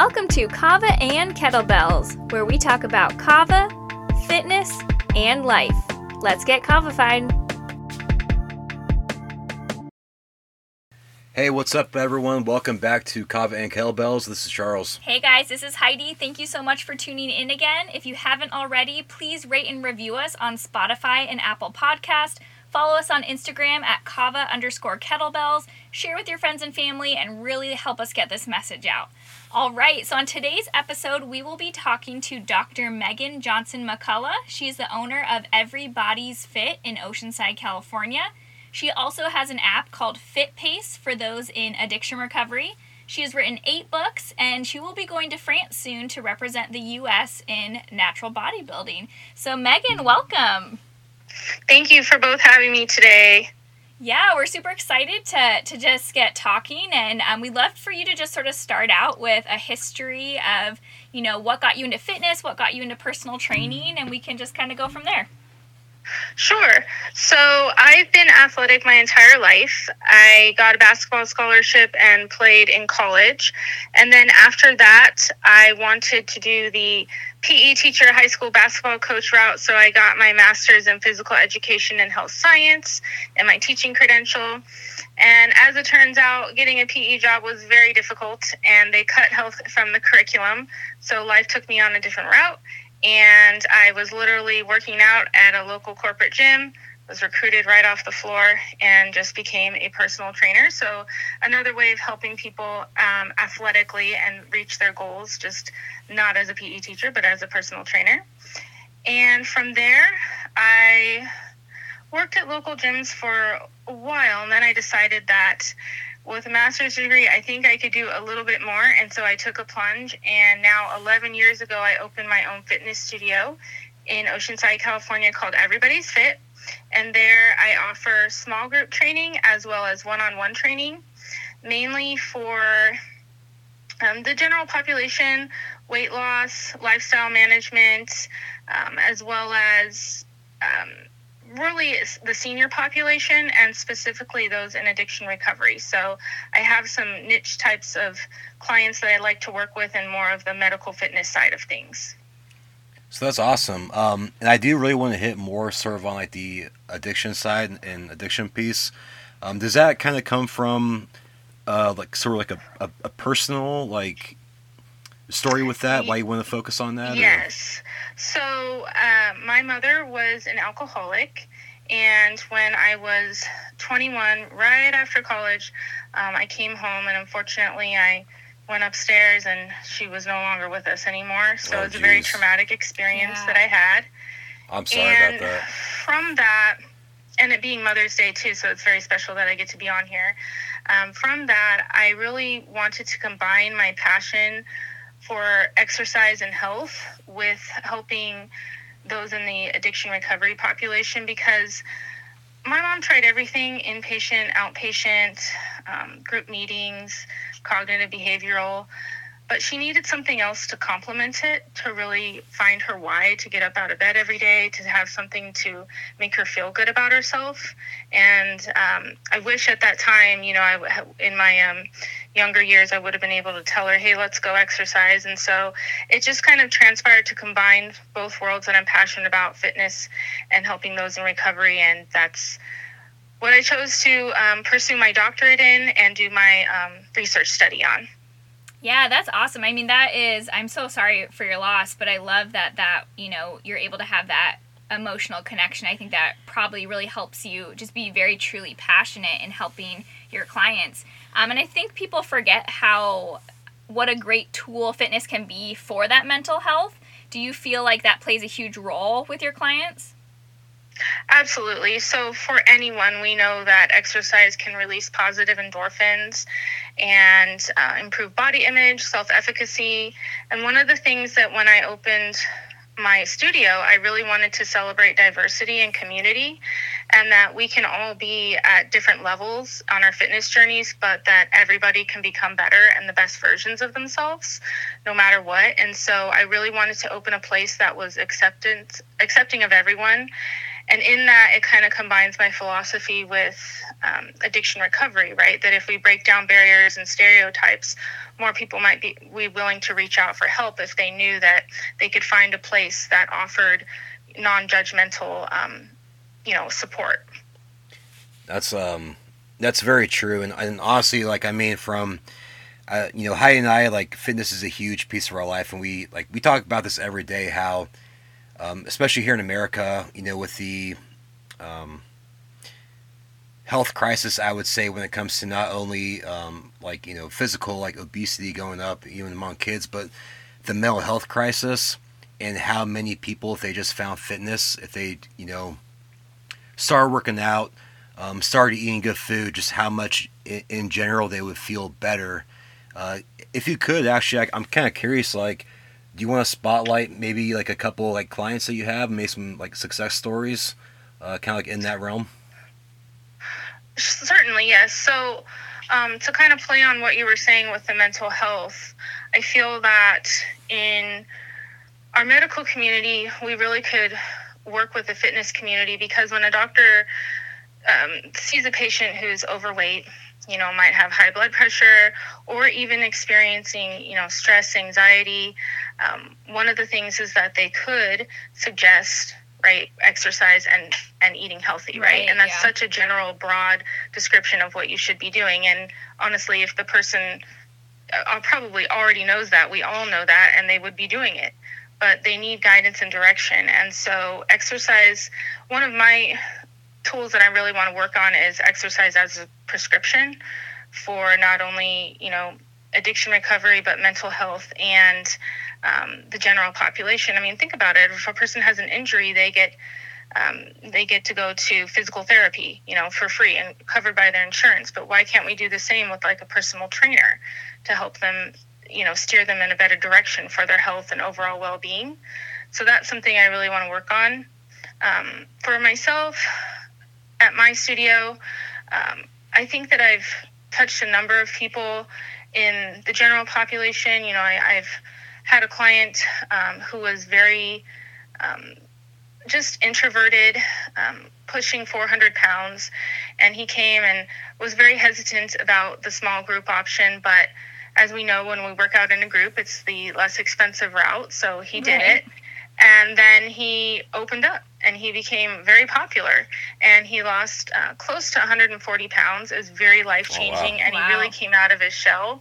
Welcome to Kava and Kettlebells, where we talk about Kava, fitness, and life. Let's get Kavified. Hey, what's up, everyone? Welcome back to Kava and Kettlebells. This is Charles. Hey guys, this is Heidi. Thank you so much for tuning in again. If you haven't already, please rate and review us on Spotify and Apple Podcast. Follow us on Instagram at kava underscore kettlebells. Share with your friends and family and really help us get this message out. All right, so on today's episode, we will be talking to Dr. Megan Johnson McCullough. She's the owner of Everybody's Fit in Oceanside, California. She also has an app called Fit Pace for those in addiction recovery. She has written eight books and she will be going to France soon to represent the U.S. in natural bodybuilding. So, Megan, welcome. Thank you for both having me today. Yeah, we're super excited to, to just get talking, and um, we'd love for you to just sort of start out with a history of, you know, what got you into fitness, what got you into personal training, and we can just kind of go from there. Sure. So I've been athletic my entire life. I got a basketball scholarship and played in college. And then after that, I wanted to do the PE teacher, high school basketball coach route. So I got my master's in physical education and health science and my teaching credential. And as it turns out, getting a PE job was very difficult and they cut health from the curriculum. So life took me on a different route and I was literally working out at a local corporate gym. Was recruited right off the floor and just became a personal trainer. So another way of helping people um, athletically and reach their goals, just not as a PE teacher, but as a personal trainer. And from there, I worked at local gyms for a while, and then I decided that with a master's degree, I think I could do a little bit more. And so I took a plunge. And now, 11 years ago, I opened my own fitness studio in Oceanside, California called Everybody's Fit. And there I offer small group training as well as one on one training, mainly for um, the general population, weight loss, lifestyle management, um, as well as um, really the senior population and specifically those in addiction recovery. So I have some niche types of clients that I like to work with and more of the medical fitness side of things. So that's awesome. Um, and I do really want to hit more sort of on like the addiction side and addiction piece. Um, does that kind of come from uh, like sort of like a, a, a personal like story with that? Why you want to focus on that? Yes. Or? So, uh, my mother was an alcoholic, and when I was 21, right after college, um, I came home, and unfortunately, I went upstairs and she was no longer with us anymore. So, oh, it was geez. a very traumatic experience yeah. that I had. I'm sorry and about that. From that, and it being Mother's Day too, so it's very special that I get to be on here. Um, from that, I really wanted to combine my passion for exercise and health with helping those in the addiction recovery population because my mom tried everything inpatient, outpatient, um, group meetings, cognitive behavioral but she needed something else to complement it to really find her why to get up out of bed every day to have something to make her feel good about herself. And um, i wish at that time you know i in my um, younger years i would have been able to tell her hey let's go exercise and so it just kind of transpired to combine both worlds and i'm passionate about fitness and helping those in recovery and that's what i chose to um, pursue my doctorate in and do my um, research study on yeah, that's awesome. I mean, that is I'm so sorry for your loss, but I love that that, you know, you're able to have that emotional connection. I think that probably really helps you just be very truly passionate in helping your clients. Um, and I think people forget how what a great tool fitness can be for that mental health. Do you feel like that plays a huge role with your clients? Absolutely. So, for anyone, we know that exercise can release positive endorphins and uh, improve body image, self efficacy. And one of the things that when I opened my studio, I really wanted to celebrate diversity and community, and that we can all be at different levels on our fitness journeys, but that everybody can become better and the best versions of themselves, no matter what. And so I really wanted to open a place that was acceptance, accepting of everyone and in that it kind of combines my philosophy with um, addiction recovery, right? That if we break down barriers and stereotypes, more people might be we willing to reach out for help if they knew that they could find a place that offered non-judgmental, um, you know, support. That's um, that's very true, and, and honestly, like I mean, from uh, you know, Heidi and I like fitness is a huge piece of our life, and we like we talk about this every day. How, um, especially here in America, you know, with the um, health crisis, I would say when it comes to not only um, like you know physical like obesity going up even among kids, but the mental health crisis and how many people if they just found fitness, if they you know started working out, um, started eating good food, just how much in, in general they would feel better. Uh, if you could actually, I, I'm kind of curious, like. Do you want to spotlight maybe like a couple like clients that you have, maybe some like success stories, uh, kind of like in that realm? Certainly, yes. So, um, to kind of play on what you were saying with the mental health, I feel that in our medical community, we really could work with the fitness community because when a doctor um, sees a patient who's overweight, you know, might have high blood pressure or even experiencing, you know, stress, anxiety, um, one of the things is that they could suggest right exercise and and eating healthy right, right and that's yeah. such a general broad description of what you should be doing. And honestly if the person uh, probably already knows that we all know that and they would be doing it. But they need guidance and direction. And so exercise one of my tools that i really want to work on is exercise as a prescription for not only you know addiction recovery but mental health and um, the general population. I mean, think about it. If a person has an injury, they get um, they get to go to physical therapy, you know, for free and covered by their insurance. But why can't we do the same with like a personal trainer to help them, you know, steer them in a better direction for their health and overall well-being? So that's something I really want to work on. Um, for myself, at my studio, um, I think that I've touched a number of people in the general population. You know, I, I've had a client um, who was very um, just introverted, um, pushing 400 pounds, and he came and was very hesitant about the small group option. But as we know, when we work out in a group, it's the less expensive route. So he did right. it. And then he opened up and he became very popular and he lost uh, close to 140 pounds. It was very life changing oh, wow. and wow. he really came out of his shell.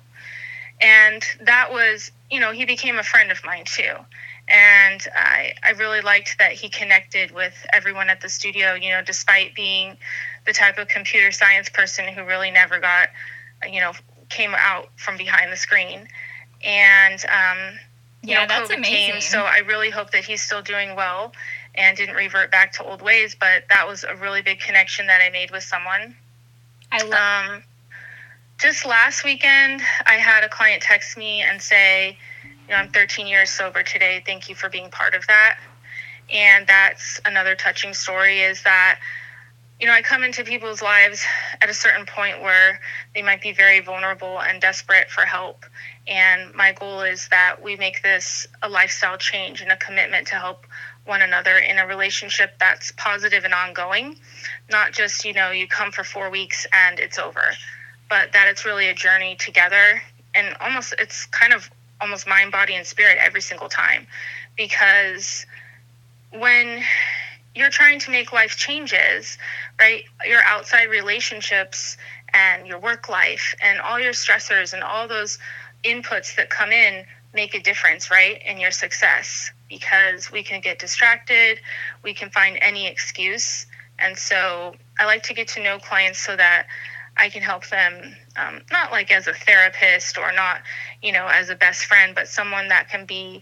And that was you know, he became a friend of mine too. And I, I really liked that he connected with everyone at the studio, you know, despite being the type of computer science person who really never got, you know, came out from behind the screen. And, um, you yeah, know, that's COVID amazing. came, so I really hope that he's still doing well and didn't revert back to old ways. But that was a really big connection that I made with someone. I love. Um, just last weekend, I had a client text me and say, you know, I'm 13 years sober today. Thank you for being part of that. And that's another touching story is that, you know, I come into people's lives at a certain point where they might be very vulnerable and desperate for help. And my goal is that we make this a lifestyle change and a commitment to help one another in a relationship that's positive and ongoing, not just, you know, you come for four weeks and it's over but that it's really a journey together. And almost it's kind of almost mind body and spirit every single time. Because when you're trying to make life changes right your outside relationships and your work life and all your stressors and all those inputs that come in make a difference right in your success. Because we can get distracted we can find any excuse. And so i like to get to know clients so that I can help them, um, not like as a therapist or not, you know, as a best friend, but someone that can be,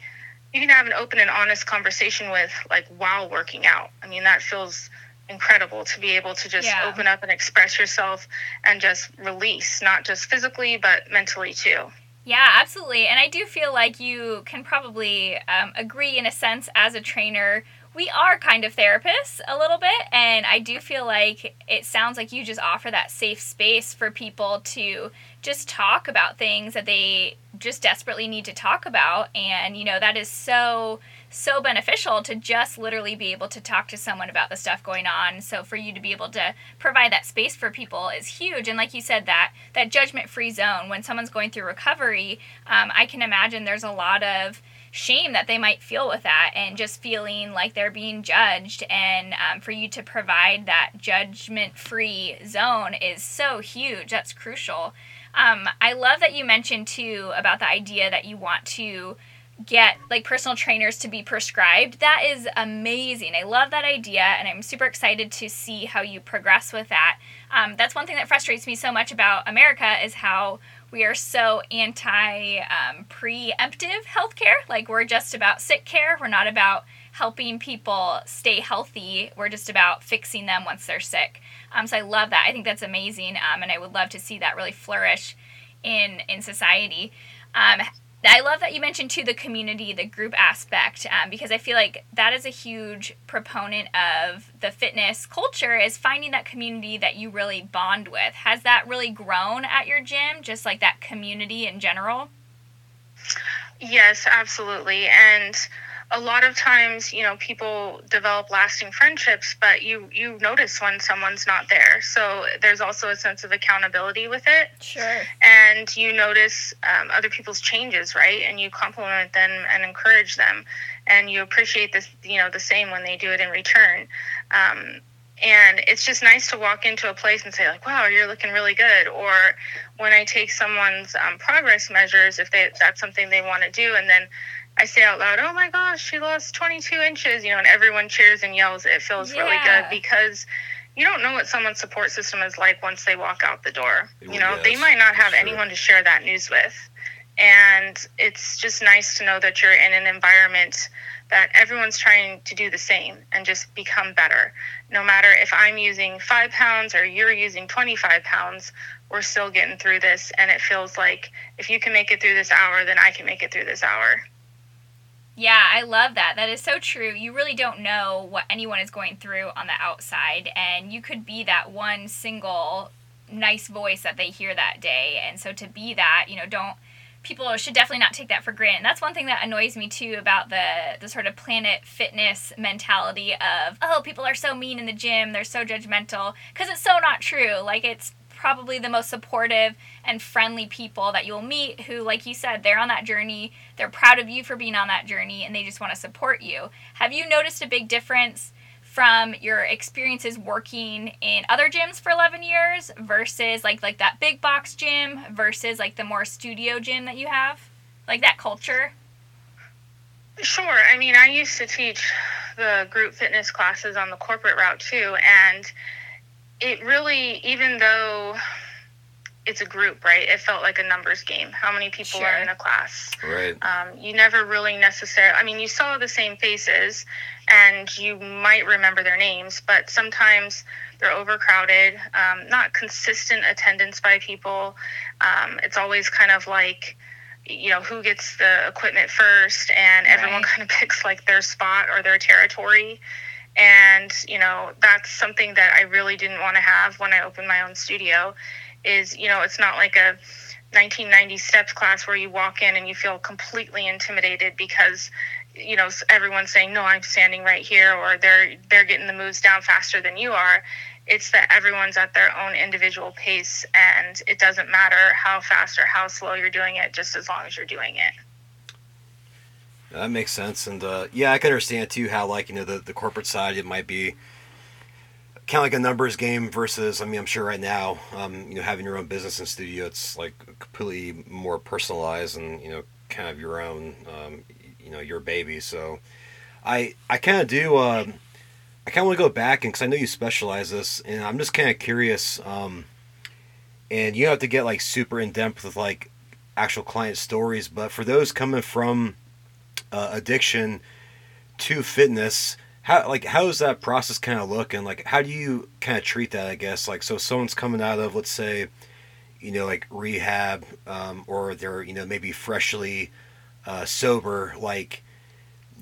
you can have an open and honest conversation with, like while working out. I mean, that feels incredible to be able to just yeah. open up and express yourself and just release, not just physically, but mentally too. Yeah, absolutely. And I do feel like you can probably um, agree in a sense as a trainer we are kind of therapists a little bit and i do feel like it sounds like you just offer that safe space for people to just talk about things that they just desperately need to talk about. And you know that is so so beneficial to just literally be able to talk to someone about the stuff going on. So for you to be able to provide that space for people is huge. And like you said that that judgment free zone when someone's going through recovery um, i can imagine there's a lot of shame that they might feel with that and just feeling like they're being judged. And um, for you to provide that judgment free zone is so huge. That's crucial. Um, i love that you mentioned too about the idea that you want to get like personal trainers to be prescribed. That is amazing. I love that idea and i'm super excited to see how you progress with that. Um, that's one thing that frustrates me so much about america is how we are so anti um, preemptive healthcare. Like, we're just about sick care. We're not about helping people stay healthy. We're just about fixing them once they're sick. Um, so I love that. I think that's amazing. Um, and I would love to see that really flourish in, in society. Um, I love that you mentioned too the community, the group aspect, um, because I feel like that is a huge proponent of the fitness culture is finding that community that you really bond with. Has that really grown at your gym, just like that community in general? Yes, absolutely. And a lot of times, you know, people develop lasting friendships, but you you notice when someone's not there. So there's also a sense of accountability with it. Sure. And you notice um, other people's changes, right? And you compliment them and encourage them, and you appreciate this, you know, the same when they do it in return. Um, and it's just nice to walk into a place and say like wow you're looking really good or when i take someone's um, progress measures if they that's something they want to do and then I say out loud, "Oh my gosh, she lost 22 inches!" You know, and everyone cheers and yells. It feels yeah. really good because you don't know what someone's support system is like once they walk out the door. You know, yes, they might not have sure. anyone to share that news with, and it's just nice to know that you're in an environment that everyone's trying to do the same and just become better. No matter if I'm using five pounds or you're using 25 pounds, we're still getting through this, and it feels like if you can make it through this hour, then I can make it through this hour. Yeah, I love that. That is so true. You really don't know what anyone is going through on the outside, and you could be that one single nice voice that they hear that day. And so to be that, you know, don't people should definitely not take that for granted. And that's one thing that annoys me too about the the sort of planet fitness mentality of oh people are so mean in the gym, they're so judgmental because it's so not true. Like it's probably the most supportive and friendly people that you'll meet who, like you said, they're on that journey. They're proud of you for being on that journey and they just want to support you. Have you noticed a big difference from your experiences working in other gyms for 11 years versus like like that big box gym versus like the more studio gym that you have? Like that culture? Sure. I mean, I used to teach the group fitness classes on the corporate route too and it really, even though it's a group, right? It felt like a numbers game. How many people sure. are in a class? Right. Um, you never really necessarily, I mean, you saw the same faces and you might remember their names, but sometimes they're overcrowded, um, not consistent attendance by people. Um, it's always kind of like, you know, who gets the equipment first, and everyone right. kind of picks like their spot or their territory. And, you know, that's something that I really didn't want to have when I opened my own studio is, you know, it's not like a 1990 steps class where you walk in and you feel completely intimidated because you know everyone's saying no i'm standing right here or they're they're getting the moves down faster than you are. It's that everyone's at their own individual pace and it doesn't matter how fast or how slow you're doing it just as long as you're doing it that makes sense, and uh, yeah, I can understand too how like you know the, the corporate side it might be kind of like a numbers game versus I mean I'm sure right now um, you know having your own business and studio it's like completely more personalized and you know kind of your own um, you know your baby. So I I kind of do uh, I kind of want to go back and because I know you specialize this and I'm just kind of curious. Um, and you have to get like super in depth with like actual client stories, but for those coming from uh, addiction to fitness how like how does that process kind of look and like how do you kind of treat that i guess like so someone's coming out of let's say you know like rehab um, or they're you know maybe freshly uh, sober like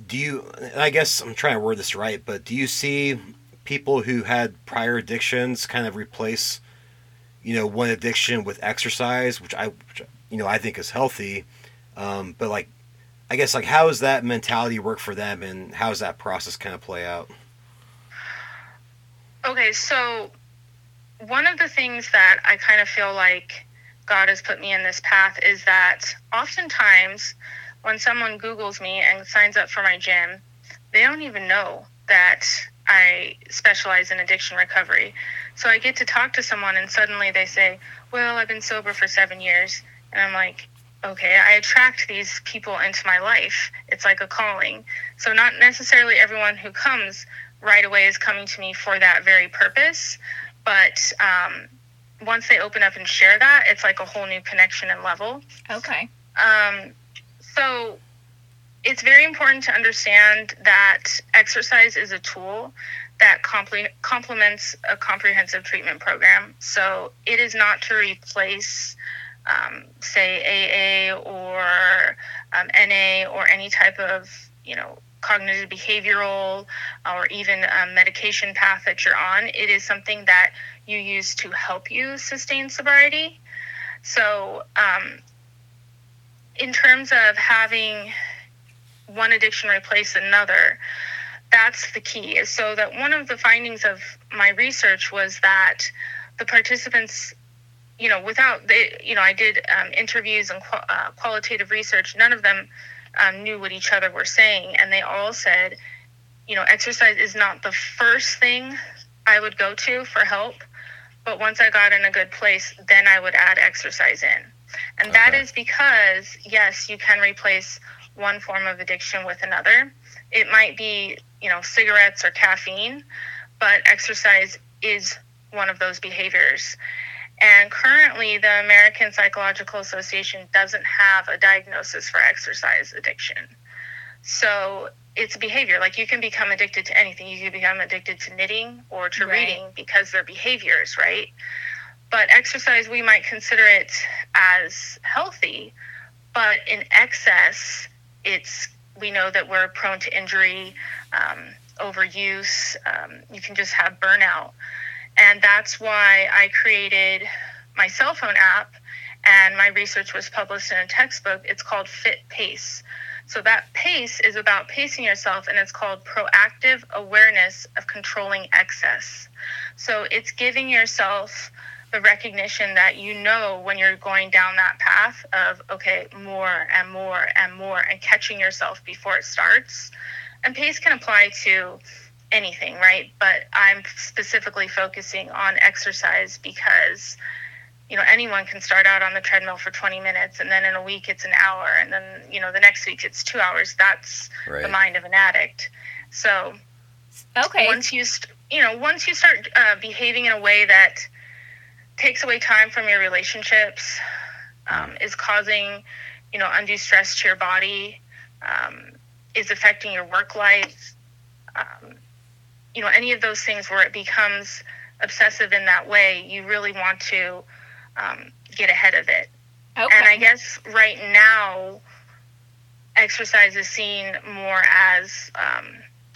do you i guess i'm trying to word this right but do you see people who had prior addictions kind of replace you know one addiction with exercise which i which, you know I think is healthy. Um, but like, I guess like how does that mentality work for them, and how does that process kind of play out? Okay, so one of the things that I kind of feel like God has put me in this path is that oftentimes when someone Googles me and signs up for my gym, they don't even know that I specialize in addiction recovery. So I get to talk to someone and suddenly they say, Well, I've been sober for seven years. And I'm like, Okay, I attract these people into my life. It's like a calling. So not necessarily everyone who comes right away is coming to me for that very purpose. But um, once they open up and share that, it's like a whole new connection and level. Okay. Um, so it's very important to understand that exercise is a tool that compl- complements a comprehensive treatment program. So it is not to replace, um, say, AA or um, NA or any type of, you know, cognitive behavioral or even um, medication path that you're on. It is something that you use to help you sustain sobriety. So, um, in terms of having one addiction replace another, that's the key. So that one of the findings of my research was that the participants, you know, without the, you know, I did um, interviews and uh, qualitative research. None of them um, knew what each other were saying, and they all said, you know, exercise is not the first thing I would go to for help, but once I got in a good place, then I would add exercise in. And okay. that is because, yes, you can replace one form of addiction with another. It might be, you know, cigarettes or caffeine, but exercise is one of those behaviors. And currently, the American Psychological Association doesn't have a diagnosis for exercise addiction. So it's behavior. Like you can become addicted to anything. You can become addicted to knitting or to right. reading because they're behaviors, right? But exercise, we might consider it as healthy, but in excess, it's we know that we're prone to injury, um, overuse. Um, you can just have burnout, and that's why I created my cell phone app. And my research was published in a textbook. It's called Fit Pace. So that pace is about pacing yourself, and it's called proactive awareness of controlling excess. So it's giving yourself the recognition that you know when you're going down that path of okay more and more and more and catching yourself before it starts and pace can apply to anything right but i'm specifically focusing on exercise because you know anyone can start out on the treadmill for 20 minutes and then in a week it's an hour and then you know the next week it's two hours that's right. the mind of an addict so okay once you st- you know once you start uh, behaving in a way that takes away time from your relationships, um, is causing, you know, undue stress to your body, um, is affecting your work life. Um, you know, any of those things where it becomes obsessive in that way, you really want to um, get ahead of it. Okay. And I guess right now, exercise is seen more as um,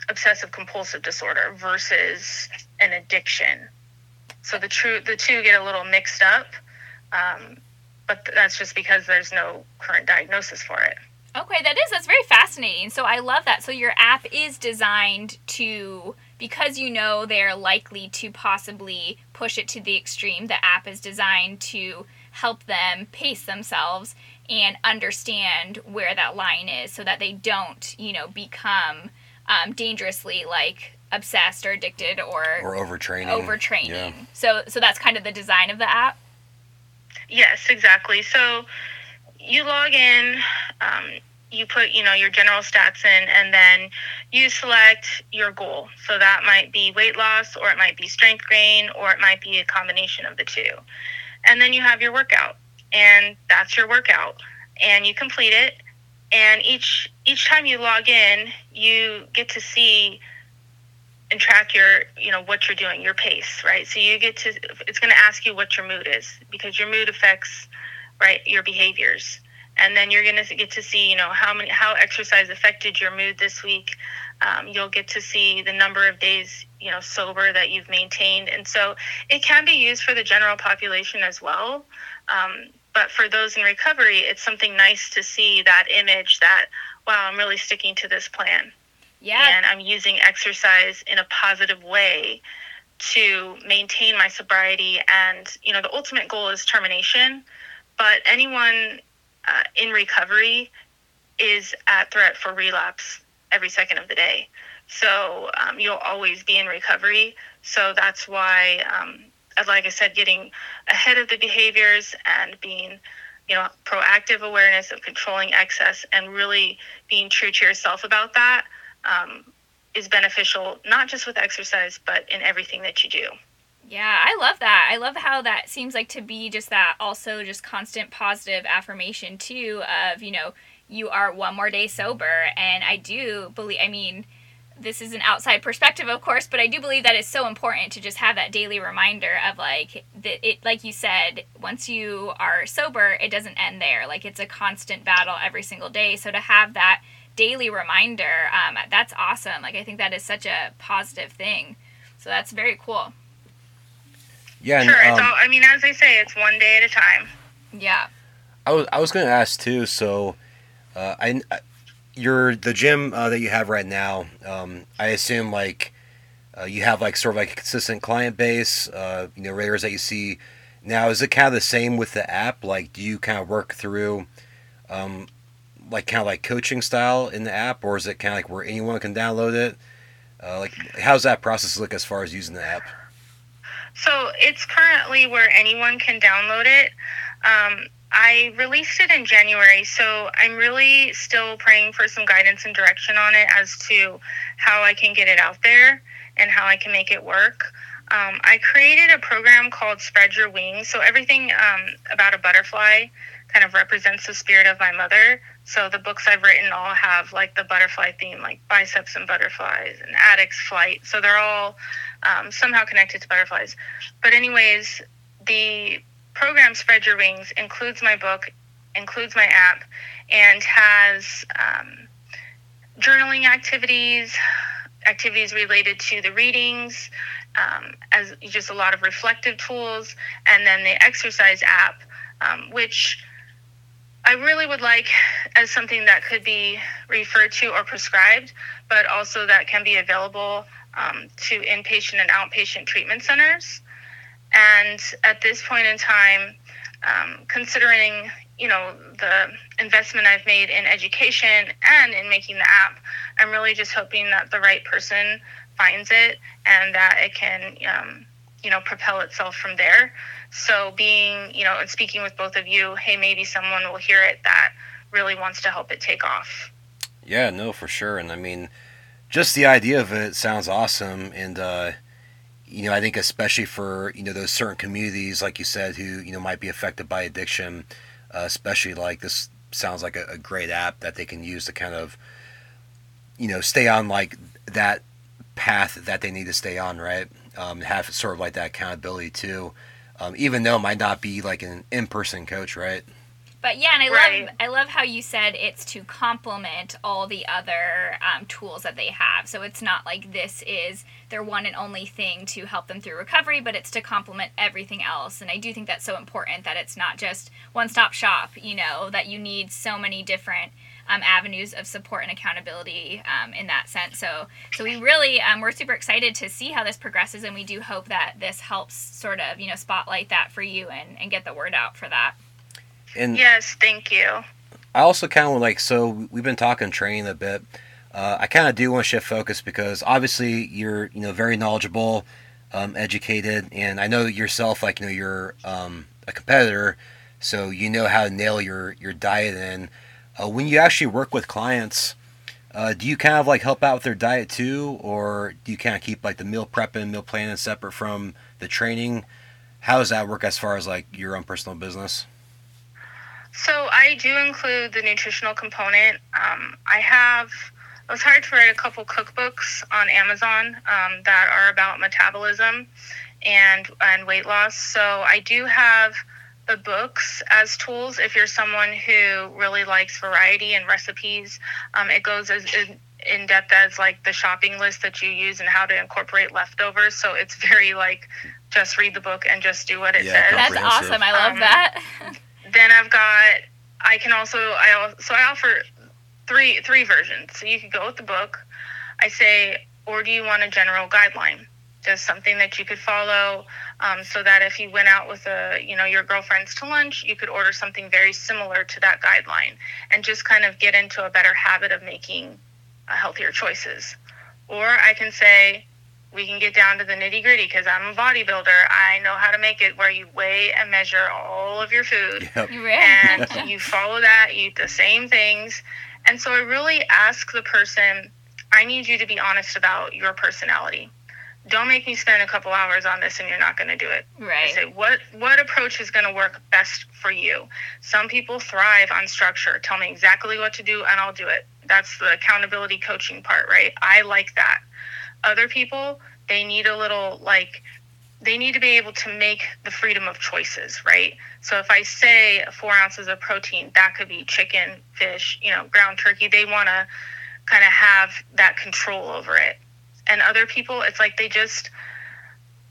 obsessive compulsive disorder versus an addiction. So the true the two get a little mixed up, um, but that's just because there's no current diagnosis for it. Okay, that is that's very fascinating. So I love that. So your app is designed to because you know they're likely to possibly push it to the extreme. The app is designed to help them pace themselves and understand where that line is so that they don't, you know, become um, dangerously like obsessed or addicted or or overtraining. Overtraining. Yeah. So so that's kind of the design of the app. Yes, exactly. So you log in, um, you put you know your general stats in, and then you select your goal. So that might be weight loss, or it might be strength gain, or it might be a combination of the two. And then you have your workout, and that's your workout, and you complete it. And each each time you log in, you get to see and track your you know what you're doing your pace right so you get to it's going to ask you what your mood is because your mood affects right your behaviors and then you're going to get to see you know how many how exercise affected your mood this week um, you'll get to see the number of days you know sober that you've maintained and so it can be used for the general population as well um, but for those in recovery, it's something nice to see that image that, wow, I'm really sticking to this plan. Yeah. And I'm using exercise in a positive way to maintain my sobriety. And, you know, the ultimate goal is termination. But anyone uh, in recovery is at threat for relapse every second of the day. So um, you'll always be in recovery. So that's why, um, like I said, getting ahead of the behaviors and being, you know, proactive awareness of controlling excess and really being true to yourself about that um, is beneficial, not just with exercise, but in everything that you do. Yeah, I love that. I love how that seems like to be just that also just constant positive affirmation too of, you know, you are one more day sober and I do believe I mean, this is an outside perspective of course, but I do believe that it's so important to just have that daily reminder of like that it like you said, once you are sober, it doesn't end there. Like it's a constant battle every single day. So to have that daily reminder, um, that's awesome. Like I think that is such a positive thing. So that's very cool. Yeah, sure. and, it's um, all, I mean, as they say, it's one day at a time. Yeah. I was I was going to ask too. So, uh, I, I your the gym uh, that you have right now. Um, I assume like uh, you have like sort of like a consistent client base. Uh, you know, raiders that you see now. Is it kind of the same with the app? Like, do you kind of work through, um, like kind of like coaching style in the app, or is it kind of like where anyone can download it? Uh, like, how's that process look as far as using the app? So it's currently where anyone can download it. Um, I released it in January, so I'm really still praying for some guidance and direction on it as to how I can get it out there and how I can make it work. Um, I created a program called Spread Your Wings. So everything um, about a butterfly kind of represents the spirit of my mother. So the books I've written all have like the butterfly theme, like biceps and butterflies and addicts flight. So they're all um, somehow connected to butterflies. But anyways, the program Spread Your Wings includes my book, includes my app, and has um, journaling activities, activities related to the readings, um, as just a lot of reflective tools, and then the exercise app, um, which I really would like as something that could be referred to or prescribed, but also that can be available um, to inpatient and outpatient treatment centers. And at this point in time, um, considering you know the investment I've made in education and in making the app, I'm really just hoping that the right person finds it and that it can um, you know propel itself from there. So being you know and speaking with both of you, hey, maybe someone will hear it that really wants to help it take off. Yeah, no, for sure. And I mean, just the idea of it sounds awesome. And, uh, you know, I think especially for, you know, those certain communities, like you said, who, you know, might be affected by addiction, uh, especially like this sounds like a, a great app that they can use to kind of, you know, stay on like that path that they need to stay on, right? Um, have sort of like that accountability too. Um, even though it might not be like an in-person coach, right? But yeah, and I Right. love I love how you said it's to complement all the other um, tools that they have. So it's not like this is their one and only thing to help them through recovery, but it's to complement everything else. And I do think that's so important that it's not just one stop shop. You know that you need so many different um, avenues of support and accountability um, in that sense. So, so we really um, we're super excited to see how this progresses, and we do hope that this helps sort of you know spotlight that for you and and get the word out for that. And Yes, thank you. I also kind of like so we've been talking training a bit. Uh, I kind of do want to shift focus because obviously you're you know very knowledgeable, um, educated, and I know yourself like you know you're um, a competitor, so you know how to nail your your diet. And uh, when you actually work with clients, uh, do you kind of like help out with their diet too, or do you kind of keep like the meal prepping, meal planning separate from the training? How does that work as far as like your own personal business? So I do include the nutritional component. Um, I have. I was hired to write a couple cookbooks on Amazon um, that are about metabolism and and weight loss. So I do have the books as tools. If you're someone who really likes variety and recipes, um, it goes as in, in depth as like the shopping list that you use and how to incorporate leftovers. So it's very like just read the book and just do what it Yeah, says. That's awesome. I love Um, that. then I've got I can also I al- so I offer three three versions. So you could go with the book. I say, or do you want a general guideline? Just something that you could follow, um, so that if you went out with a you know your girlfriends to lunch, you could order something very similar to that guideline, and just kind of get into a better habit of making uh, healthier choices. Or I can say, we can get down to the nitty gritty because I'm a bodybuilder. I know how to make it where you weigh and measure all of your food Yep. And you follow that, you eat the same things. And so I really ask the person, I need you to be honest about your personality. Don't make me spend a couple hours on this and you're not going to do it. I right. say, what what approach is going to work best for you? Some people thrive on structure. Tell me exactly what to do and I'll do it. That's the accountability coaching part, right? I like that. Other people, they need a little like they need to be able to make the freedom of choices, right? So if I say four ounces of protein, that could be chicken, fish, you know, ground turkey. They want to kind of have that control over it. And other people, it's like they just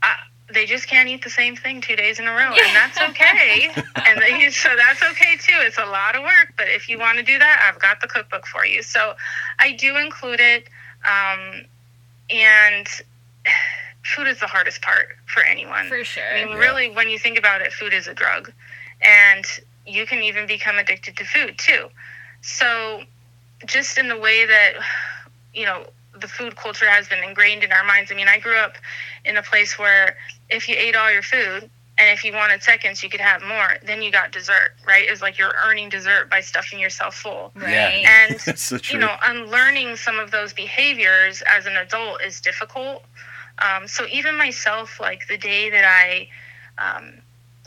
uh, they just can't eat the same thing two days in a row, and that's okay. and they, so that's okay too. It's a lot of work, but if you want to do that, I've got the cookbook for you. So I do include it, um, and food is the hardest part for anyone. For sure. I mean, Yeah. really, when you think about it, food is a drug, and you can even become addicted to food too. So, just in the way that you know the food culture has been ingrained in our minds. I mean, I grew up in a place where if you ate all your food and if you wanted seconds, you could have more. Then you got dessert, right? It's like you're earning dessert by stuffing yourself full. right. And so true. you know, unlearning some of those behaviors as an adult is difficult. Um, so even myself, like the day that I, um,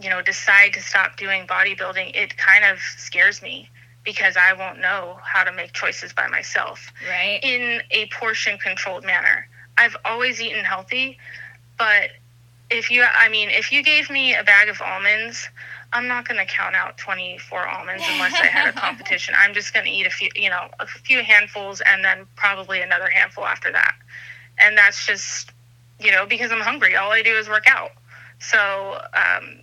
you know, decide to stop doing bodybuilding, it kind of scares me because I won't know how to make choices by myself right. in a portion controlled manner. I've always eaten healthy, but if you, I mean, if you gave me a bag of almonds, I'm not going to count out 24 almonds unless I had a competition. I'm just going to eat a few, you know, a few handfuls and then probably another handful after that. And that's just, you know, because I'm hungry. All I do is work out. So, um,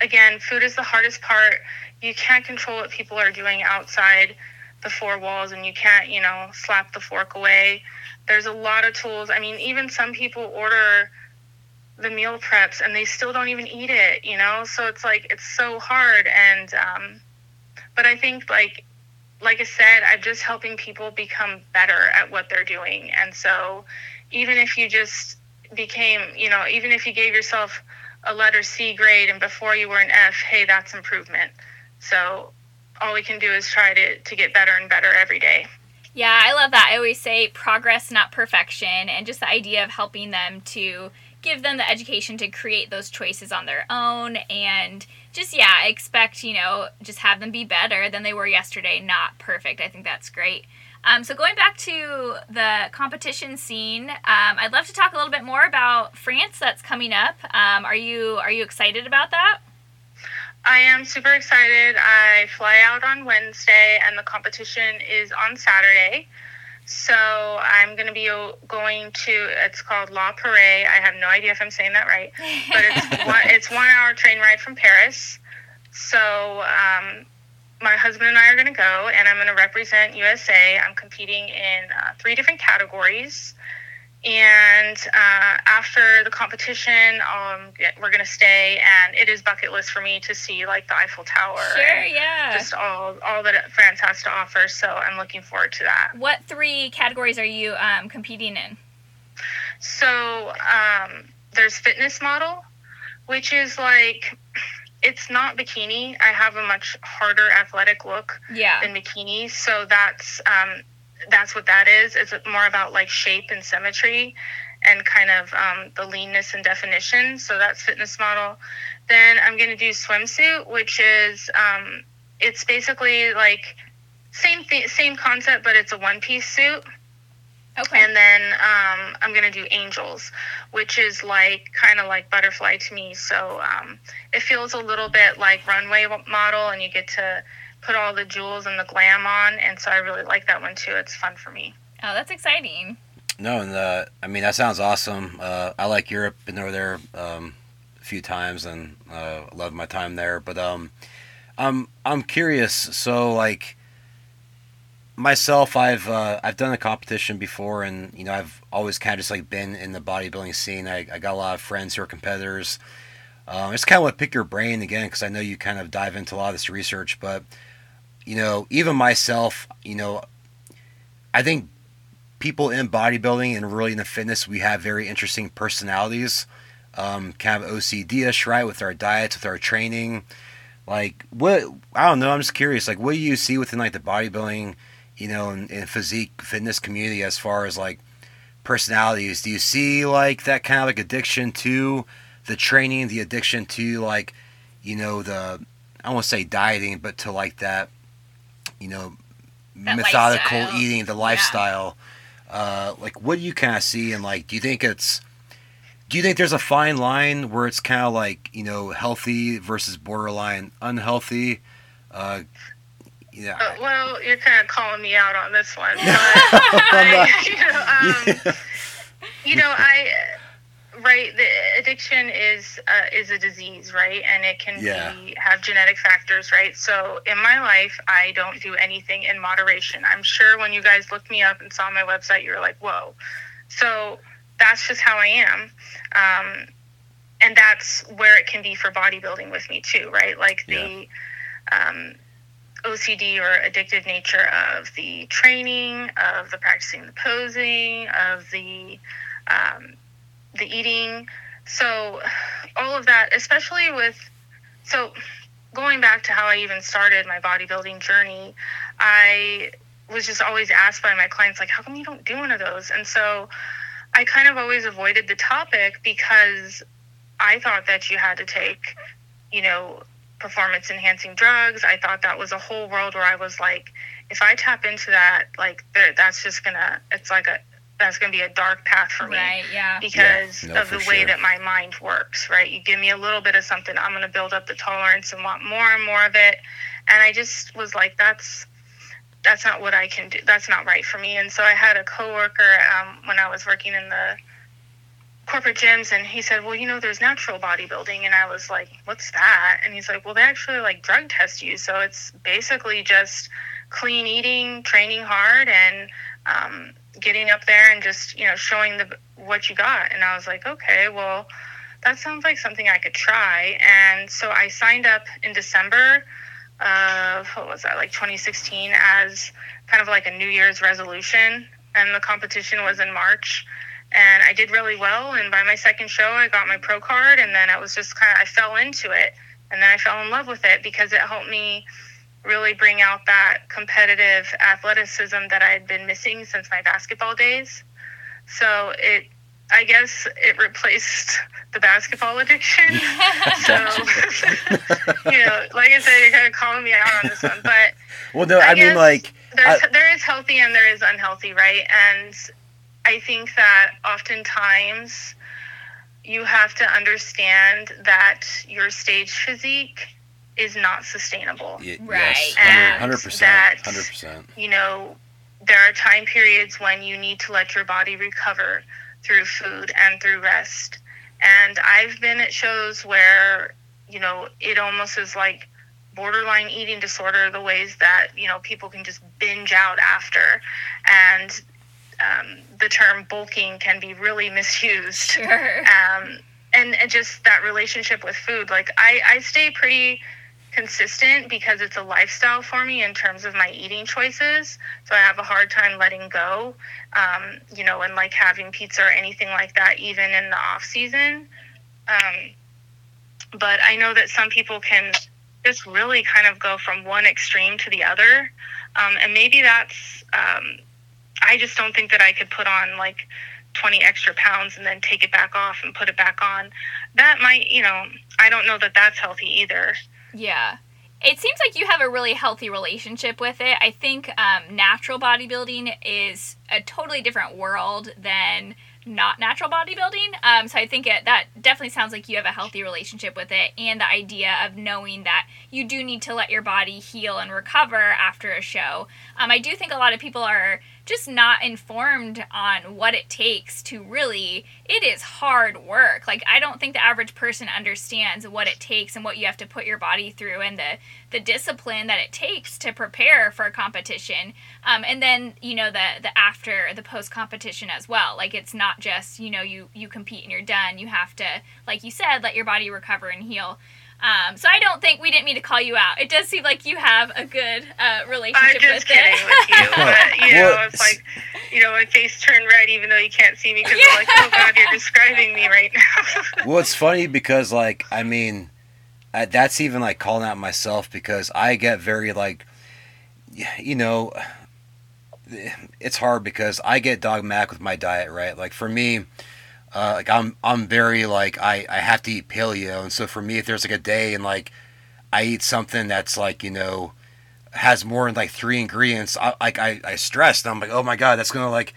again, food is the hardest part. You can't control what people are doing outside the four walls and you can't, you know, slap the fork away. There's a lot of tools. I mean, even some people order the meal preps and they still don't even eat it, you know? So it's like it's so hard and um but I think like like I said, I'm just helping people become better at what they're doing. And so even if you just became, you know, even if you gave yourself a letter C grade and before you were an F, hey, that's improvement. So all we can do is try to, to get better and better every day. Yeah, I love that. I always say progress, not perfection, and just the idea of helping them to give them the education to create those choices on their own and just, yeah, expect, you know, just have them be better than they were yesterday, not perfect. I think that's great. Um, so going back to the competition scene, um, I'd love to talk a little bit more about France that's coming up. Um, are you are you excited about that? I am super excited. I fly out on Wednesday and the competition is on Saturday. So I'm going to be going to, it's called La Paris. I have no idea if I'm saying that right, but it's one, it's one hour train ride from Paris. So um, my husband and I are going to go and I'm going to represent USA. I'm competing in uh, three different categories. And uh, after the competition, um, we're going to stay, and it is bucket list for me to see like the Eiffel Tower Sure, yeah. just all all that France has to offer. So I'm looking forward to that. What three categories are you um, competing in? So um, there's fitness model, which is like it's not bikini. I have a much harder athletic look Yeah. than bikini, so that's um, that's what that is. It's more about like shape and symmetry, and kind of um, the leanness and definition. So that's fitness model. Then I'm going to do swimsuit, which is um, it's basically like same th- same concept, but it's a one piece suit. Okay. And then um, I'm gonna do angels, which is like kind of like butterfly to me. So um, it feels a little bit like runway model, and you get to put all the jewels and the glam on. And so I really like that one too. It's fun for me. Oh, that's exciting. No, and uh, I mean that sounds awesome. Uh, I like Europe. Been over there um, a few times and uh, love my time there. But um, I'm I'm curious. So like myself, I've uh, I've done a competition before, and you know I've always kind of just like been in the bodybuilding scene. I, I got a lot of friends who are competitors. Um, just kind of want to pick your brain again because I know you kind of dive into a lot of this research, but you know even myself, you know, I think people in bodybuilding and really in the fitness, we have very interesting personalities. Um, kind of OCD-ish, right, with our diets, with our training. Like what I don't know. I'm just curious. Like what do you see within like the bodybuilding, you know, and, and physique fitness community as far as like personalities? Do you see like that kind of like addiction to the training, the addiction to like, you know, the I won't say dieting, but to like that, you know, That methodical lifestyle. eating, the lifestyle. Uh, like, what do you kind of see? And like, do you think it's do you think there's a fine line where it's kind of like you know healthy versus borderline unhealthy? Uh, yeah, Uh, well, you're kind of calling me out on this one. But I, you, know, um, you know, I right. The addiction is uh, is a disease, right? And it can Yeah. be have genetic factors, right? So in my life, I don't do anything in moderation. I'm sure when you guys looked me up and saw my website, you were like, "Whoa!" So that's just how I am. Um, and that's where it can be for bodybuilding with me too, right? Like the um, OCD or addictive nature of the training, of the practicing the posing, of the um, the eating. So all of that, especially with so going back to how I even started my bodybuilding journey, I was just always asked by my clients like, "How come you don't do one of those?" And so I kind of always avoided the topic because I thought that you had to take, you know, performance enhancing drugs. I thought that was a whole world where I was like, if I tap into that, like, that's just gonna, it's like a, that's gonna be a dark path for me Right, yeah. because Yeah, no, of the way sure. that my mind works, right? You give me a little bit of something, I'm going to build up the tolerance and want more and more of it. And I just was like, that's that's not what I can do. That's not right for me. And so I had a coworker um, when I was working in the corporate gyms, and he said, "Well, you know, there's natural bodybuilding," and I was like, "What's that?" And he's like, "Well, they actually like drug test you, so it's basically just clean eating, training hard, and um, getting up there and just you know showing the what you got." And I was like, "Okay, well." That sounds like something I could try. And so I signed up in December of, what was that, like 2016, as kind of like a New Year's resolution. And the competition was in March and I did really well. And by my second show, I got my pro card, and then I was just kind of I fell into it, and then I fell in love with it because it helped me really bring out that competitive athleticism that I had been missing since my basketball days. So it, I guess, it replaced the basketball addiction. so, you know, like I said, you're kind of calling me out on this one, but well, no, I I, mean like there's I- there is healthy and there is unhealthy, right? And I think that oftentimes you have to understand that your stage physique is not sustainable. y- Right. yes, And hundred percent, that- hundred percent. You know, there are time periods when you need to let your body recover through food and through rest. And I've been at shows where, you know, it almost is like borderline eating disorder, the ways that, you know, people can just binge out after. And um, the term bulking can be really misused Sure. um, and, and just that relationship with food. Like I, I stay pretty consistent because it's a lifestyle for me in terms of my eating choices. So I have a hard time letting go, um, you know, and like having pizza or anything like that, even in the off season. Um, but I know that some people can just really kind of go from one extreme to the other. Um, and maybe that's, um, I just don't think that I could put on like 20 extra pounds and then take it back off and put it back on. That might, you know, I don't know that that's healthy either. Yeah. It seems like you have a really healthy relationship with it. I think um, natural bodybuilding is a totally different world than not natural bodybuilding. Um, so I think it, that definitely sounds like you have a healthy relationship with it, and the idea of knowing that you do need to let your body heal and recover after a show. Um, I do think a lot of people are just not informed on what it takes to really it is hard work. Like i don't think the average person understands what it takes and what you have to put your body through and the the discipline that it takes to prepare for a competition. Um, and then you know the the after the post competition as well. Like it's not just you know you you compete and you're done. You have to like you said let your body recover and heal um, so I don't think we didn't mean to call you out. It does seem like you have a good uh, relationship I'm just kidding it. with you, but you know, it's like, you know, my face turned red even though you can't see me because I'm like, oh god, you're describing me right now. well, it's funny because like I mean, uh, that's even like calling out myself because I get very like, you know, it's hard because I get dogmatic with my diet, right? Like for me, uh, like I'm I'm very like I I have to eat paleo, and so for me, if there's like a day and like I eat something that's like you know has more than like three ingredients, I like I I stress. And I'm like, oh my god, that's gonna like.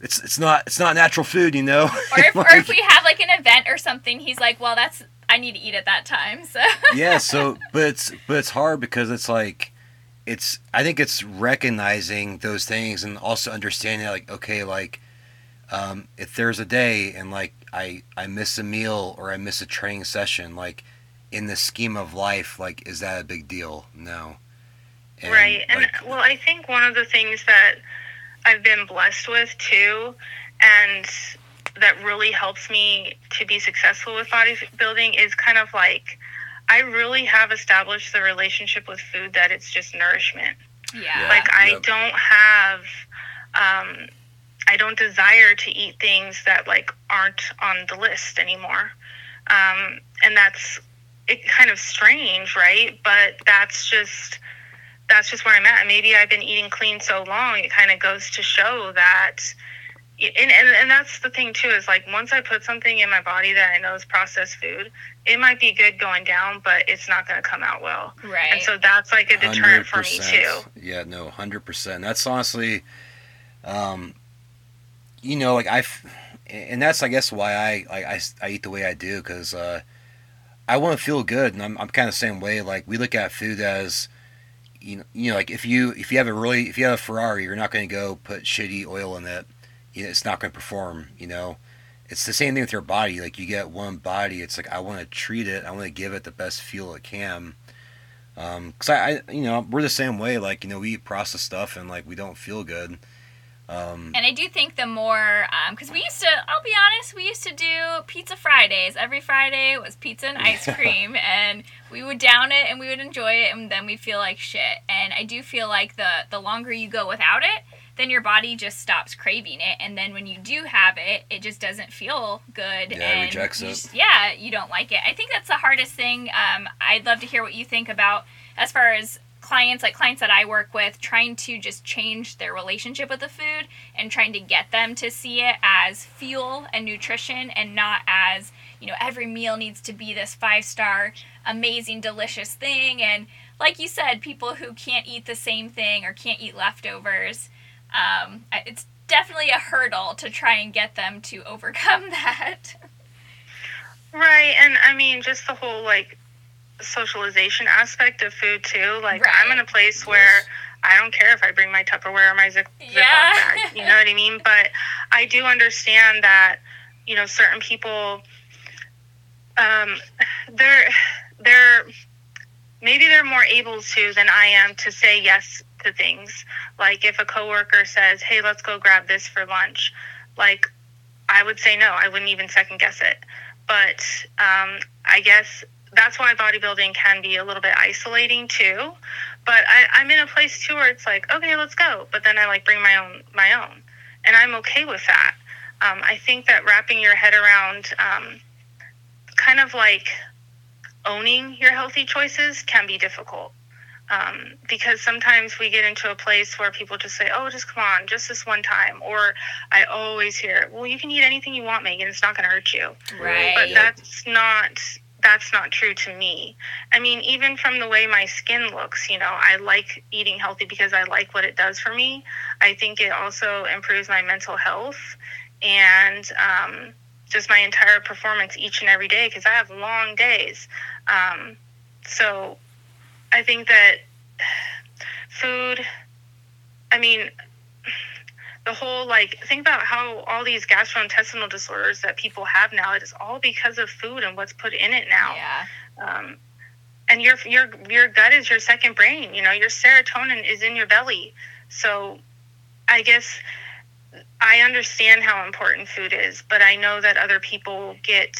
It's, it's not it's not natural food, you know. or if, or if we have like an event or something, he's like, well, that's I need to eat at that time. So yeah so but it's but it's hard because it's like it's i think it's recognizing those things and also understanding like okay like um, if there's a day and like i i miss a meal or i miss a training session like in the scheme of life like is that a big deal no And, right. And like, well, I think one of the things that I've been blessed with too, and that really helps me to be successful with bodybuilding is kind of like I really have established the relationship with food that it's just nourishment. yeah, Like I Yep. don't have um I don't desire to eat things that like aren't on the list anymore. Um and that's it kind of strange, right? But that's just that's just where I'm at. Maybe I've been eating clean so long, it kind of goes to show that and, and and that's the thing too is like once I put something in my body that I know is processed food, it might be good going down, but it's not going to come out well. right. And so that's like a deterrent for me too. Yeah, no, hundred percent. That's honestly, um, you know, like I, and that's I guess why I like I, I eat the way I do because uh, I want to feel good, and I'm I'm kind of the same way. Like we look at food as, you know, you know, like if you if you have a really if you have a Ferrari, you're not going to go put shitty oil in it. You know, it's not going to perform. You know. It's the same thing with your body. Like you get one body, it's like I want to treat it. I want to give it the best fuel it can. Um, cause I, I, you know, we're the same way. Like, you know, we eat processed stuff and like we don't feel good. Um, And I do think the more, because we used to, I'll be honest, we used to do pizza Fridays. Every Friday was pizza and ice cream, and we would down it and we would enjoy it, and then we feel like shit. And I do feel like the the longer you go without it, then your body just stops craving it, and then when you do have it, it just doesn't feel good. Yeah, it rejects you it. just- yeah, you don't like it. I think that's the hardest thing. Um, I'd love to hear what you think about as far as clients like clients that I work with trying to just change their relationship with the food and trying to get them to see it as fuel and nutrition and not as you know every meal needs to be this five star amazing delicious thing. And like you said people who can't eat the same thing or can't eat leftovers um, it's definitely a hurdle to try and get them to overcome that. Right, and I mean just the whole like socialization aspect of food too. Like I'm in a place where Yes. I don't care if I bring my Tupperware or my Zip Ziploc Yeah. bag. You know what I mean? But I do understand that you know certain people, um, they're they're maybe they're more able to than I am to say yes to things. Like if a coworker says, "Hey, let's go grab this for lunch," like I would say no. I wouldn't even second guess it. But um, I guess that's why bodybuilding can be a little bit isolating too. But I, I'm in a place too where it's like, okay, let's go. But then I like bring my own my own, and I'm okay with that. Um, I think that wrapping your head around um, kind of like owning your healthy choices can be difficult. Um, because sometimes we get into a place where people just say, "Oh, just come on, just this one time," or I always hear, "Well, you can eat anything you want, Megan. It's not going to hurt you." right but that's not that's not true to me. I mean even from the way my skin looks you know i like eating healthy because i like what it does for me. I think it also improves my mental health and um, just my entire performance each and every day because i have long days. Um, so i think that food i mean the whole like think about how all these gastrointestinal disorders that people have now it is all because of food and what's put in it now Yeah. um, and your your your gut is your second brain you know your serotonin is in your belly so i guess i understand how important food is but i know that other people get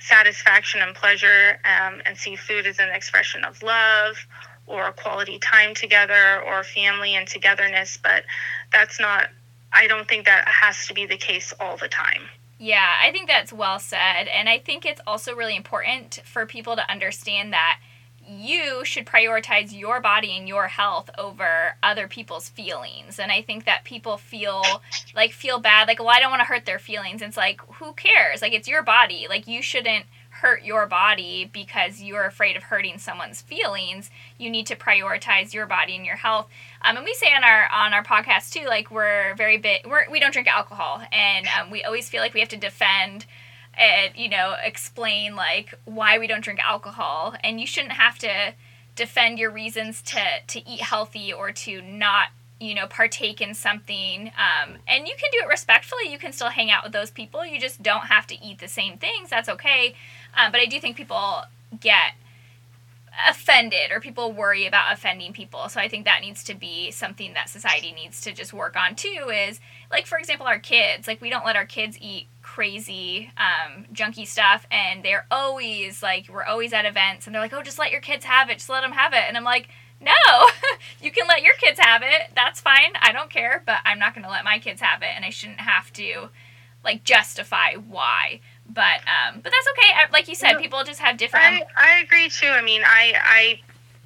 satisfaction and pleasure um, and see food as an expression of love or quality time together or family and togetherness but that's not i don't think that has to be the case all the time Yeah, I think that's well said. And I think it's also really important for people to understand that you should prioritize your body and your health over other people's feelings. And I think that people feel like feel bad, like, well, I don't want to hurt their feelings. It's like, who cares? Like, it's your body. Like, you shouldn't hurt your body because you're afraid of hurting someone's feelings. You need to prioritize your body and your health. Um, and we say on our on our podcast too, like we're very big. We're, we don't drink alcohol, and um, we always feel like we have to defend and you know explain like why we don't drink alcohol. And you shouldn't have to defend your reasons to to eat healthy or to not you know partake in something um, and you can do it respectfully you can still hang out with those people you just don't have to eat the same things that's okay um, but i do think people get offended or people worry about offending people. So i think that needs to be something that society needs to just work on too is like for example our kids. Like we don't let our kids eat crazy um, junky stuff and they're always like we're always at events and they're like oh just let your kids have it. Just let them have it. And i'm like no you can let your kids have it. That's fine. I don't care but i'm not going to let my kids have it and i shouldn't have to like justify why but um but that's okay like you said people just have different I, I agree too. I mean, I I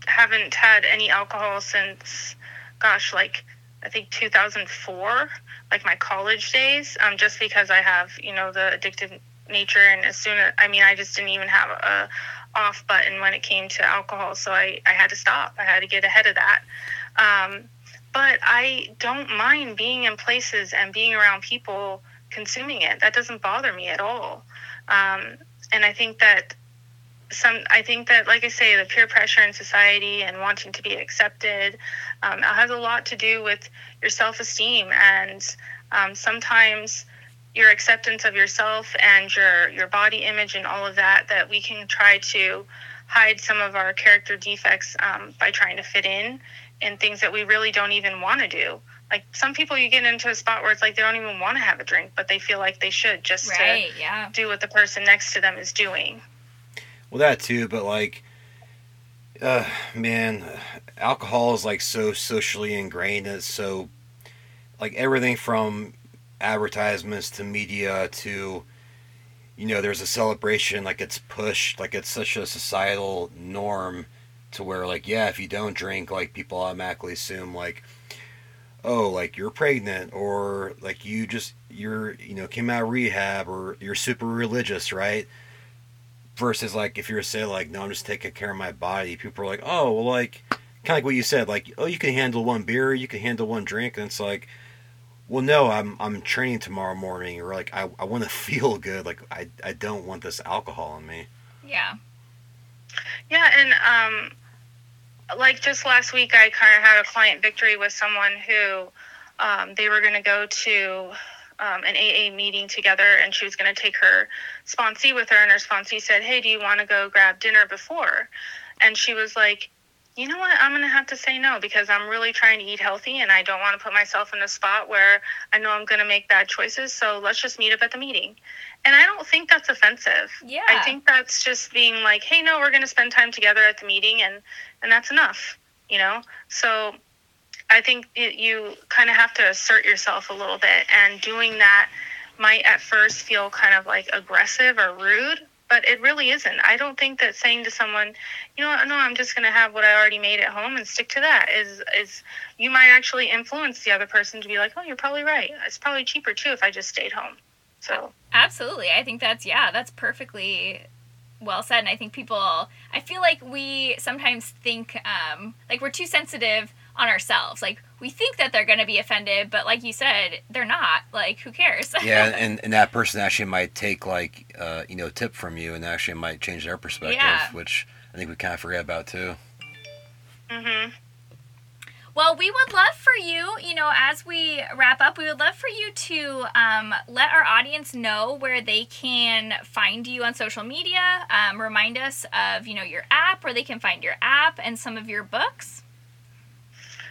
haven't had any alcohol since, gosh, like I think 2004, like my college days. Um, just because I have you know the addictive nature, and as soon as I mean, I just didn't even have a off button when it came to alcohol, so I I had to stop. I had to get ahead of that. Um, but I don't mind being in places and being around people consuming it. That doesn't bother me at all. Um, and I think that some i think that like i say the peer pressure in society and wanting to be accepted um, has a lot to do with your self-esteem. And um, sometimes your acceptance of yourself and your your body image and all of that that we can try to hide some of our character defects um, by trying to fit in in things that we really don't even want to do like some people you get into a spot where it's like they don't even want to have a drink but they feel like they should just right yeah to do what the person next to them is doing Well, that too, but like, uh, man, alcohol is like so socially ingrained. And it's so, like, everything from advertisements to media to, you know, there's a celebration, like, it's pushed, like, it's such a societal norm to where, like, yeah, if you don't drink, like, people automatically assume, like, oh, like, you're pregnant or, like, you just, you're, you know, came out of rehab or you're super religious, right? versus like if you're say like no i'm just taking care of my body people are like oh well like kind of like what you said like oh you can handle one beer you can handle one drink and it's like well no i'm i'm training tomorrow morning or like i, I want to feel good like I, I don't want this alcohol in me yeah Yeah, and um, like just last week, I kind of had a client victory with someone who um, they were going to go to um, an AA meeting together, and she was going to take her sponsee with her, and her sponsee said, "Hey, do you want to go grab dinner before?" And she was like. You know what? I'm going to have to say no because I'm really trying to eat healthy and I don't want to put myself in a spot where I know I'm going to make bad choices. So let's just meet up at the meeting. And I don't think that's offensive. yeah I think that's just being like, hey, no, we're going to spend time together at the meeting, and and that's enough, you know. So I think it, you kind of have to assert yourself a little bit, and doing that might at first feel kind of like aggressive or rude, but it really isn't. I don't think that saying to someone, you know no, I'm just going to have what I already made at home and stick to that is is you might actually influence the other person to be like, oh, you're probably right. It's probably cheaper too if I just stayed home. So Absolutely. I think that's yeah, that's perfectly well said. And I think people I feel like we sometimes think um like we're too sensitive on ourselves. Like we think that they're gonna be offended, but like you said, they're not. Like who cares? yeah and, and that person actually might take like uh, you know tip from you and actually might change their perspective Yeah. which i think we kind of forget about too mhm. Well, we would love for you, you know, as we wrap up, we would love for you to um, let our audience know where they can find you on social media. Um, remind us of, you know, your app, where they can find your app and some of your books.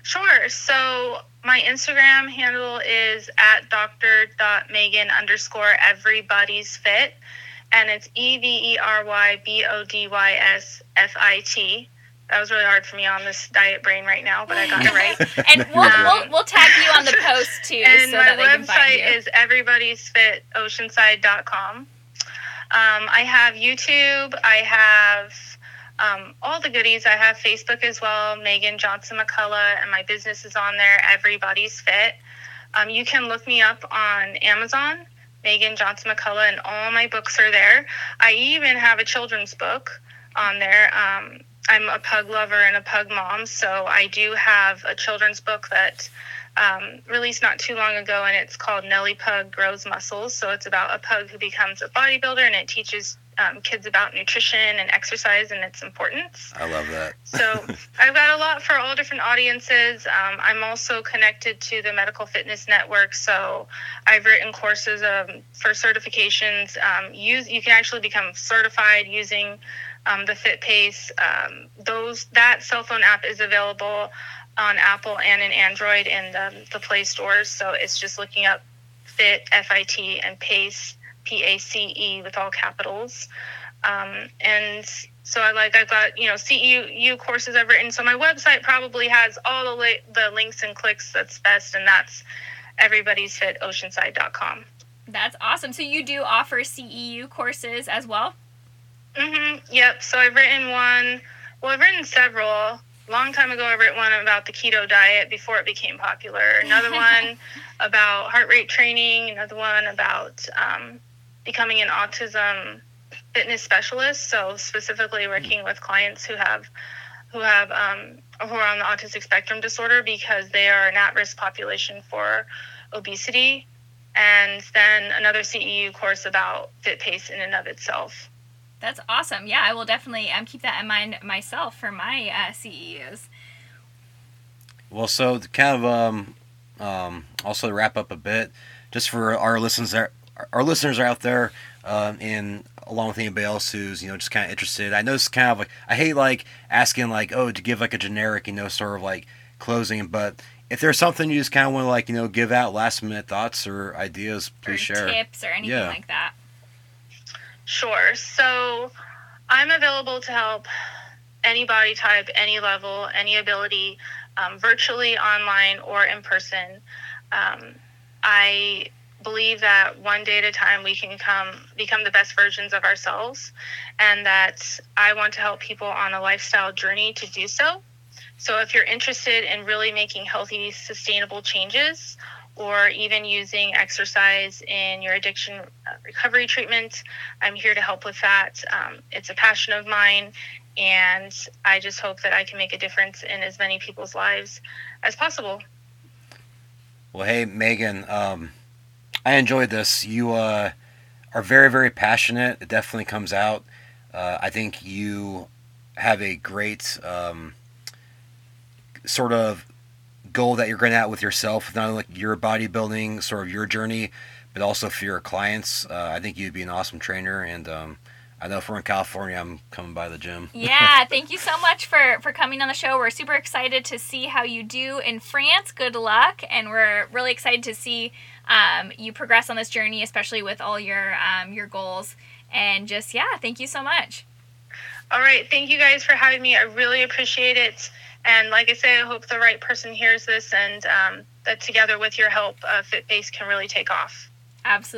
Sure. So my Instagram handle is at doctor.megan underscore everybody's fit. And it's E V E R Y B O D Y S F I T. That was really hard for me on this diet brain right now, but I got it right. and we'll, we'll, we'll tag you on the post too. and so my that they can find website you. is everybody'sfitoceanside.com. Um, I have YouTube. I have um, all the goodies. I have Facebook as well, Megan Johnson McCullough, and my business is on there, Everybody's Fit. Um, you can look me up on Amazon, Megan Johnson McCullough, and all my books are there. I even have a children's book on there. Um, I'm a pug lover and a pug mom, so I do have a children's book that um, released not too long ago, and it's called Nelly Pug Grows Muscles. So it's about a pug who becomes a bodybuilder, and it teaches um, kids about nutrition and exercise and its importance. I love that. So I've got a lot for all different audiences. Um, I'm also connected to the Medical Fitness Network, so I've written courses um, for certifications. Um, use you can actually become certified using um, the FitPace. Um, those that cell phone app is available on Apple and in Android in the, the Play stores. So it's just looking up Fit F I T and Pace P A C E with all capitals. Um, and so I like I've got you know CEU courses I've written. So my website probably has all the li- the links and clicks that's best, and that's everybody's fit oceanside.com. That's awesome. So you do offer CEU courses as well? Mm-hmm. Yep. So I've written one. Well, I've written several. Long time ago, I wrote one about the keto diet before it became popular. Another one about heart rate training. Another one about um, becoming an autism fitness specialist. So specifically working with clients who have who have um, who are on the autistic spectrum disorder because they are an at-risk population for obesity. And then another CEU course about fit pace in and of itself. That's awesome. Yeah, I will definitely um, keep that in mind myself for my uh, CEUs. Well, so to kind of um, um, also to wrap up a bit, just for our listeners that our listeners are out there, um, and along with anybody else who's you know just kind of interested. I know it's kind of like I hate like asking like oh to give like a generic you know sort of like closing, but if there's something you just kind of want to like you know give out last minute thoughts or ideas, please or share. tips or anything Yeah. like that. Sure. So I'm available to help any body type, any level, any ability, um, virtually, online, or in person. Um, I believe that one day at a time we can come become the best versions of ourselves, and that I want to help people on a lifestyle journey to do so. So if you're interested in really making healthy, sustainable changes, or even using exercise in your addiction uh, recovery treatment, I'm here to help with that. Um, it's a passion of mine, and I just hope that I can make a difference in as many people's lives as possible. Well, hey Megan, um, I enjoyed this. You uh, are very very passionate. It definitely comes out. Uh, I think you have a great um, sort of goal that you're going at with yourself, not only your bodybuilding sort of your journey, but also for your clients. Uh, I think you'd be an awesome trainer, and um, I know if we're in California, I'm coming by the gym. Yeah, thank you so much for for coming on the show. We're super excited to see how you do in France. Good luck, and we're really excited to see um, you progress on this journey, especially with all your um, your goals. And just yeah, thank you so much. All right. Thank you guys for having me. I really appreciate it. And like I say, I hope the right person hears this and um, that together with your help, uh, FitPace can really take off. Absolutely.